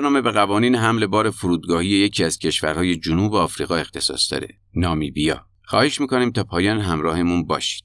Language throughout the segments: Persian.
برنامه به قوانین حمل بار فرودگاهی یکی از کشورهای جنوب آفریقا اختصاص داره نامیبیا. خواهش می‌کنیم تا پایان همراهمون باشید.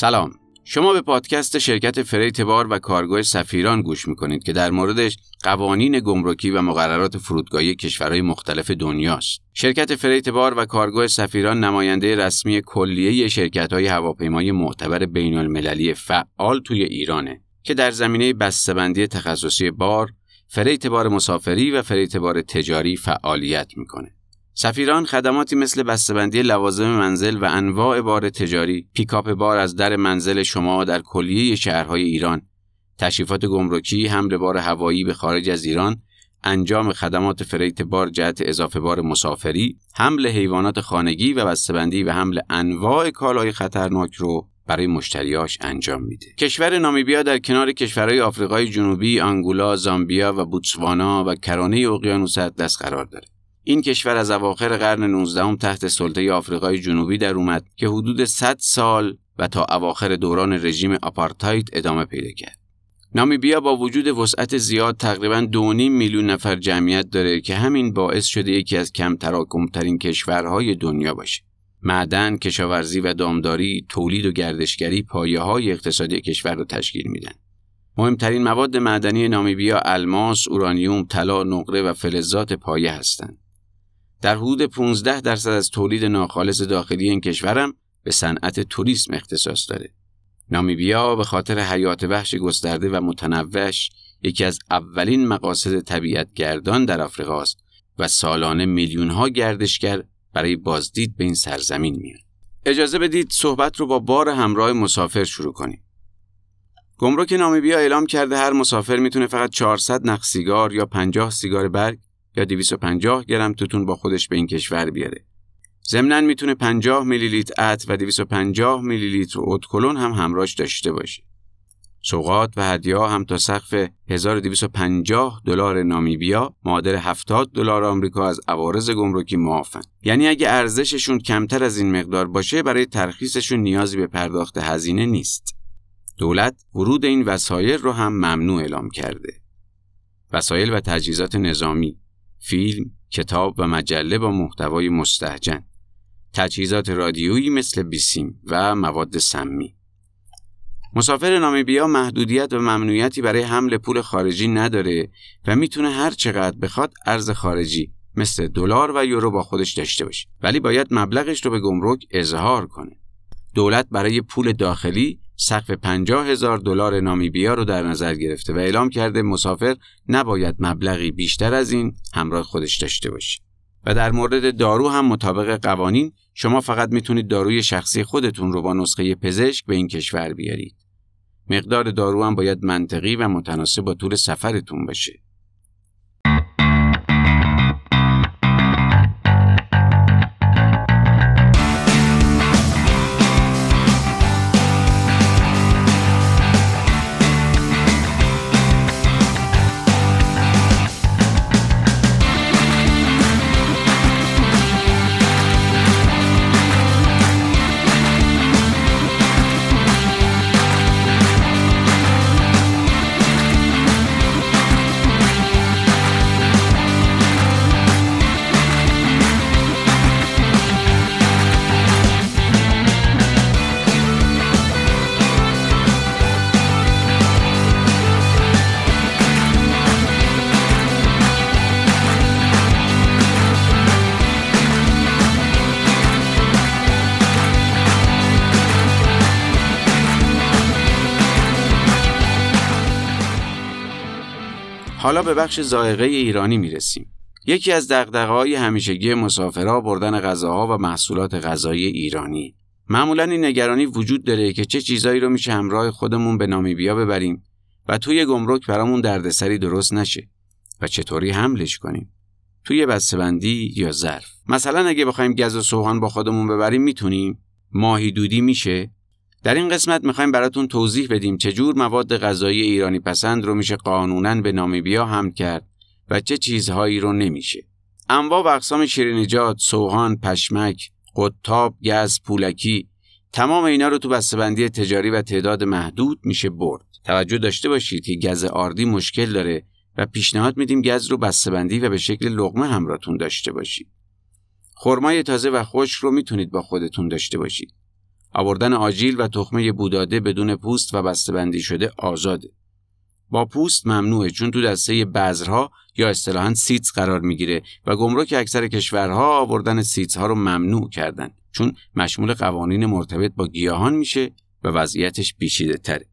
سلام شما به پادکست شرکت freight بار و کارگو سفیران گوش می‌کنید که در موردش قوانین گمرکی و مقررات فرودگاهی کشورهای مختلف دنیاست. شرکت freight بار و کارگو سفیران نماینده رسمی کلیه شرکت های هواپیمایی معتبر بین المللی فعال توی ایرانه که در زمینه بسته‌بندی تخصصی بار، freight بار مسافری و freight بار تجاری فعالیت می‌کنه. سفیران خدماتی مثل بسته‌بندی لوازم منزل و انواع بار تجاری، پیکاپ بار از در منزل شما در کلیه شهرهای ایران، تشریفات گمرکی، حمل بار هوایی به خارج از ایران، انجام خدمات فریت بار جهت اضافه بار مسافری، حمل حیوانات خانگی و بسته‌بندی و حمل انواع کالای خطرناک رو برای مشتریاش انجام میده. کشور نامیبیا در کنار کشورهای آفریقای جنوبی، آنگولا، زامبیا و بوتسوانا و کرانه اقیانوس اطلس قرار داره. این کشور از اواخر قرن 19 تحت سلطه آفریقای جنوبی در اومد که حدود 100 سال و تا اواخر دوران رژیم آپارتاید ادامه پیدا کرد. نامیبیا با وجود وسعت زیاد تقریبا 2.5 میلیون نفر جمعیت داره که همین باعث شده یکی از کم تراکمترین کشورهای دنیا باشه. معدن، کشاورزی و دامداری، تولید و گردشگری پایه های اقتصادی کشور رو تشکیل میدن. مهمترین مواد معدنی نامیبیا الماس، اورانیوم، طلا، نقره و فلزات پایه هستند. در حدود 15 درصد از تولید ناخالص داخلی این کشورم به صنعت توریسم اختصاص داره. نامیبیا به خاطر حیات وحش گسترده و متنوعش یکی از اولین مقاصد طبیعت گردان در آفریقا است و سالانه میلیون ها گردشگر برای بازدید به این سرزمین میان. اجازه بدید صحبت رو با بار همراه مسافر شروع کنیم. گمرک نامیبیا اعلام کرده هر مسافر می‌تونه فقط 400 نخ سیگار یا 50 سیگار برگ یا 250 گرم توتون با خودش به این کشور بیاره. ضمناً می‌تونه 50 میلی لیتر عطر و 250 میلی لیتر اتکلون هم همراهش داشته باشه. سوقات و هدیه هم تا سقف 1250 دلار نامیبیا معادل 70 دلار آمریکا از عوارض گمرکی معافن. یعنی اگه ارزششون کمتر از این مقدار باشه برای ترخیصشون نیازی به پرداخت هزینه نیست. دولت ورود این وسایل رو هم ممنوع اعلام کرده. وسایل و تجهیزات نظامی فیلم، کتاب و مجله با محتوای مستهجن، تجهیزات رادیویی مثل بیسیم و مواد سمی. مسافر نامیبیا محدودیت و ممنوعیتی برای حمل پول خارجی نداره و می‌تونه هر چقدر بخواد ارز خارجی مثل دلار و یورو با خودش داشته باشه ولی باید مبلغش رو به گمرک اظهار کنه. دولت برای پول داخلی سقف 50 هزار دلار نامیبیا رو در نظر گرفته و اعلام کرده مسافر نباید مبلغی بیشتر از این همراه خودش داشته باشه. و در مورد دارو هم مطابق قوانین شما فقط می‌تونید داروی شخصی خودتون رو با نسخه پزشک به این کشور بیارید. مقدار دارو هم باید منطقی و متناسب با طول سفرتون باشه. حالا به بخش زائقه ایرانی می‌رسیم. یکی از دغدغه‌های همیشگی مسافرها بردن غذاها و محصولات غذایی ایرانی. معمولا این نگرانی وجود داره که چه چیزایی رو میشه همراه خودمون به نامیبیا ببریم و توی گمرک برامون دردسری درست نشه و چطوری حملش کنیم. توی بسته‌بندی یا ظرف. مثلا اگه بخوایم گز و سوهان با خودمون ببریم می‌تونیم؟ ماهی دودی میشه؟ در این قسمت می‌خوایم براتون توضیح بدیم چجور مواد غذایی ایرانی پسند رو میشه قانونا به نامیبیا حمل کرد و چه چیزهایی رو نمیشه. انواع و اقسام شیرینیجات، سوهان، پشمک، قطاب، گز، پولکی تمام اینا رو تو بسته‌بندی تجاری و تعداد محدود میشه برد. توجه داشته باشید که گز آردی مشکل داره و پیشنهاد میدیم گز رو بسته‌بندی و به شکل لغمه همراهتون داشته باشید. خرمای تازه و خشک رو می‌تونید با خودتون داشته باشید. آوردن آجیل و تخمه بوداده بدون پوست و بسته‌بندی شده آزاده. با پوست ممنوعه چون تو دسته بذرها یا اصطلاحا seeds قرار می‌گیره و گمرک اکثر کشورها آوردن seeds ها رو ممنوع کردن چون مشمول قوانین مرتبط با گیاهان میشه و وضعیتش پیچیده تره.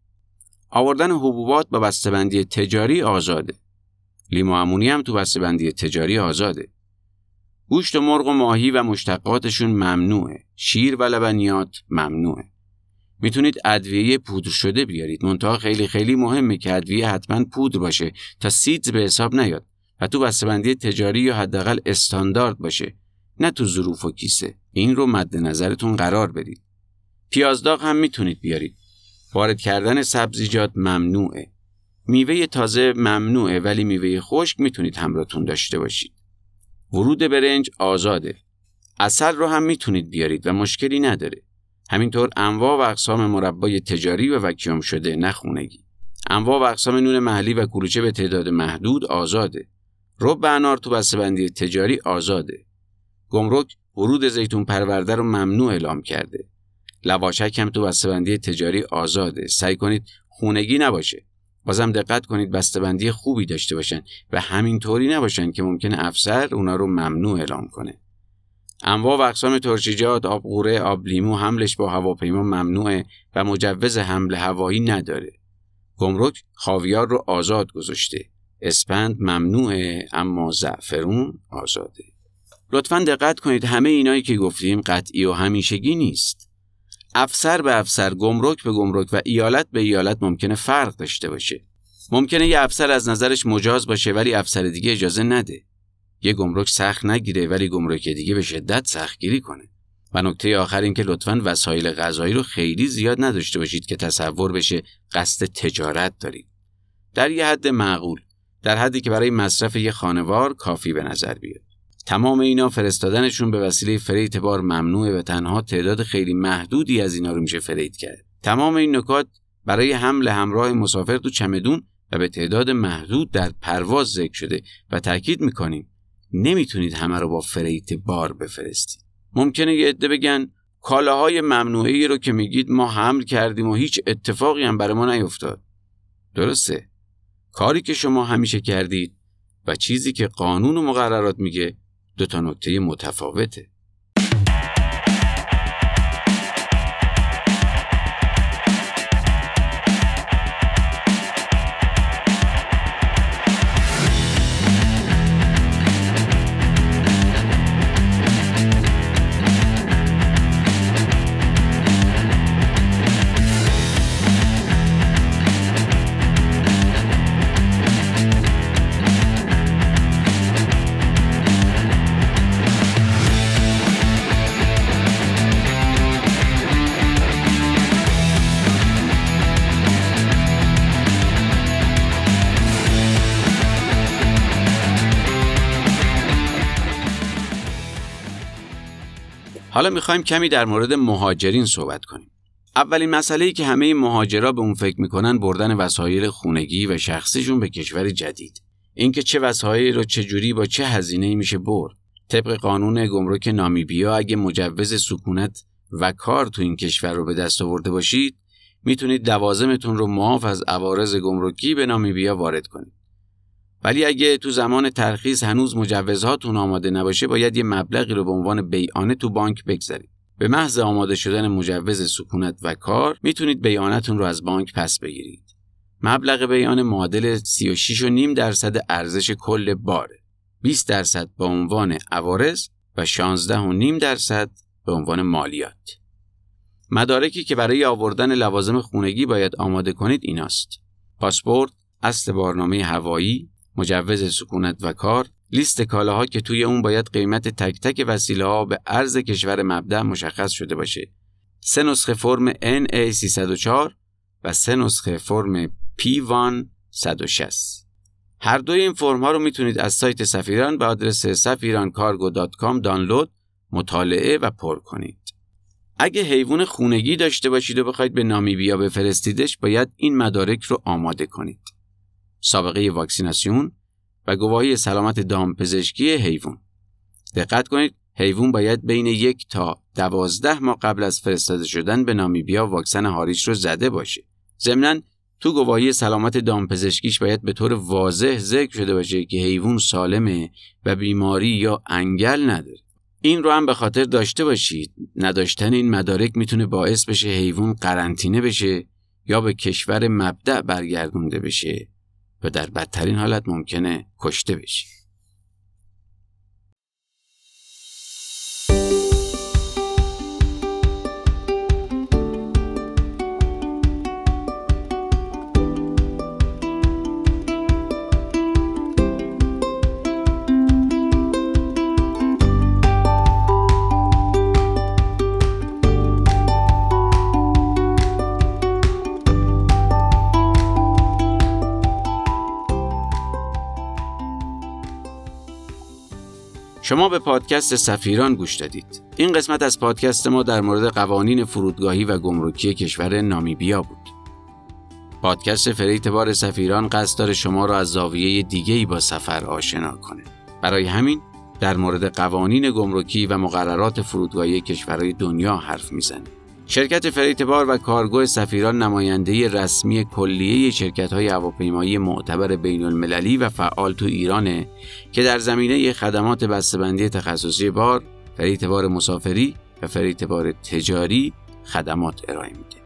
آوردن حبوبات با بسته‌بندی تجاری آزاده. لیمو امونی هم تو بسته‌بندی تجاری آزاده. گوشت مرغ و ماهی و مشتقاتشون ممنوعه. شیر و لبنیات ممنوعه. می‌تونید ادویه پودر شده بیارید. منتها خیلی خیلی مهمه که ادویه حتما پودر باشه تا سیدز به حساب نیاد و تو بسته‌بندی تجاری یا حداقل استاندارد باشه. نه تو ظروف و کیسه. این رو مد نظرتون قرار بدید. پیازداغ هم می‌تونید بیارید. وارد کردن سبزیجات ممنوعه. میوه تازه ممنوعه ولی میوه خشک می‌تونید همراهتون داشته باشید. ورود برنج آزاده. اصل رو هم می‌تونید بیارید و مشکلی نداره. همینطور انواع و اقسام مربای تجاری و وکیوم شده نخونگی. انواع و اقسام نون محلی و کلوچه به تعداد محدود آزاده. رب انار تو بسته‌بندی تجاری آزاده. گمرک ورود زیتون پرورده رو ممنوع اعلام کرده. لواشک هم تو بسته‌بندی تجاری آزاده. سعی کنید خونگی نباشه. بازم دقت کنید بسته‌بندی خوبی داشته باشن و همینطوری نباشن که ممکنه افسر اونا رو ممنوع اعلام کنه. انواع و اقسام ترشیجات، آب قوره، آب لیمو حملش با هواپیما ممنوعه و مجوز حمل هوایی نداره. گمرک خاویار رو آزاد گذاشته. اسپند ممنوعه اما زعفرون آزاده. لطفا دقت کنید همه اینایی که گفتیم قطعی و همیشگی نیست. افسر به افسر گمرک به گمرک و ایالت به ایالت ممکنه فرق داشته باشه. ممکنه یه افسر از نظرش مجاز باشه ولی افسر دیگه اجازه نده. یه گمرک سخت نگیره ولی گمرک دیگه به شدت سختگیری کنه. و نکته آخر این که لطفا وسایل غذایی رو خیلی زیاد نداشته باشید که تصور بشه قصد تجارت دارید. در یه حد معقول در حدی که برای مصرف یه خانوار کافی به نظر بیاد. تمام اینا فرستادنشون به وسیله فریت بار ممنوعه و تنها تعداد خیلی محدودی از اینا رو میشه فرید کرد. تمام این نکات برای حمل همراه مسافر تو چمدون و به تعداد محدود در پرواز ذکر شده و تاکید می‌کنیم نمی‌تونید همه رو با فریت بار بفرستید. ممکنه یه عده بگن کالاهای ممنوعی رو که میگید ما حمل کردیم و هیچ اتفاقی هم برای ما نیفتاد. درسته. کاری که شما همیشه کردید و چیزی که قانون و مقررات میگه دو تا نکته متفاوته. حالا می‌خوایم کمی در مورد مهاجرین صحبت کنیم. اولین مسئله ای که همه مهاجرا به اون فکر می‌کنن بردن وسایل خونگی و شخصیشون به کشور جدید. اینکه چه وسایلی رو چه جوری با چه هزینه‌ای میشه برد. طبق قانون گمرک نامیبیا اگه مجوز سکونت و کار تو این کشور رو به دست آورده باشید می‌تونید لوازمتون رو معاف از عوارض گمرکی به نامیبیا وارد کنید. ولی اگه تو زمان ترخیص هنوز مجوزهاتون آماده نباشه باید یه مبلغی رو به عنوان بیانه تو بانک بگذارید. به محض آماده شدن مجوز سکونت و کار می‌تونید بیانتون رو از بانک پس بگیرید. مبلغ بیان معادل 36.5 درصد ارزش کل باره. 20 درصد به عنوان عوارض و 16.5 درصد به عنوان مالیات. مدارکی که برای آوردن لوازم خونگی باید آماده کنید ایناست. پاسپورت اصل بارنامه هوایی مجوز سکونت و کار لیست کالاها که توی اون باید قیمت تک تک وسیله ها به ارز کشور مبدع مشخص شده باشه سه نسخه فرم NA304 و سه نسخه فرم P1 160 هر دوی این فرم ها رو می‌تونید از سایت سفیران به آدرس safirancargo.com دانلود مطالعه و پر کنید. اگه حیوان خونگی داشته باشید و بخواید به نامیبیا بفرستیدش باید این مدارک رو آماده کنید. سابقه واکسیناسیون و گواهی سلامت دامپزشکی حیوان. دقت کنید حیوان باید بین یک تا دوازده ماه قبل از فرستاده شدن به نامیبیا واکسن هاریش رو زده باشه. ضمناً تو گواهی سلامت دامپزشکیش باید به طور واضح ذکر شده باشه که حیوان سالمه و بیماری یا انگل نداره. این رو هم به خاطر داشته باشید نداشتن این مدارک می‌تونه باعث بشه حیوان قرنطینه بشه یا به کشور مبدع برگردونده بشه و در بدترین حالت ممکنه کشته بشه شما به پادکست سفیران گوش دادید. این قسمت از پادکست ما در مورد قوانین فرودگاهی و گمرکی کشور نامیبیا بود. پادکست فریت بار سفیران قصد داره شما را از زاویه دیگه‌ای با سفر آشنا کنه. برای همین در مورد قوانین گمرکی و مقررات فرودگاهی کشورهای دنیا حرف می‌زنیم. شرکت فریتبار و کارگو سفیران نماینده رسمی کلیه شرکت های هواپیمایی معتبر بین المللی و فعال تو ایرانه که در زمینه خدمات بسته‌بندی تخصصی بار، فریتبار مسافری و فریتبار تجاری خدمات ارائه میده.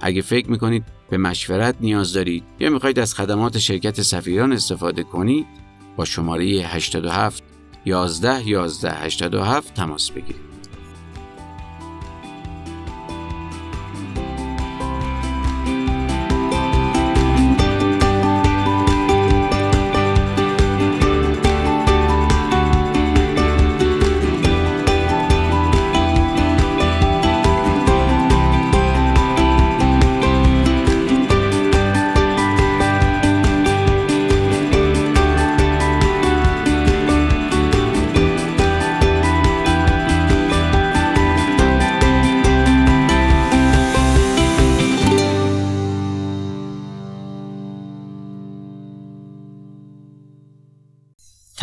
اگه فکر می‌کنید به مشورت نیاز دارید یا می‌خواهید از خدمات شرکت سفیران استفاده کنید با شماره 87 11 11 87 تماس بگیرید.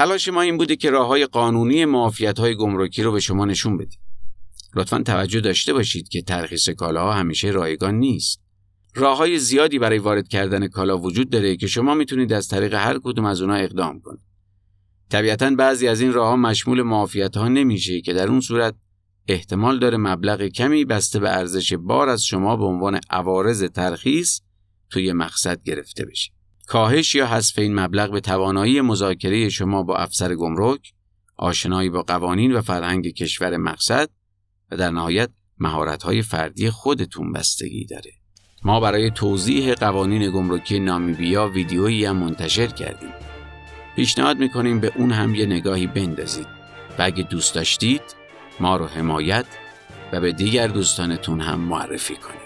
تلاش ما این بوده که راه های قانونی معافیت های گمرکی رو به شما نشون بدیم. لطفا توجه داشته باشید که ترخیص کالاها همیشه رایگان نیست. راه های زیادی برای وارد کردن کالا وجود داره که شما می‌تونید از طریق هر کدوم از اونها اقدام کنید. طبیعتا بعضی از این راه ها مشمول معافیت ها نمیشه که در اون صورت احتمال داره مبلغ کمی بسته به ارزش بار از شما به عنوان عوارض ترخیص توی مقصد گرفته بشه. کاهش یا حذف این مبلغ به توانایی مذاکره شما با افسر گمرک، آشنایی با قوانین و فرهنگ کشور مقصد و در نهایت مهارت‌های فردی خودتون بستگی داره. ما برای توضیح قوانین گمرکی نامیبیا ویدیویی هم منتشر کردیم. پیشنهاد می‌کنیم به اون هم یه نگاهی بندازید و اگه دوست داشتید ما رو حمایت و به دیگر دوستانتون هم معرفی کنید.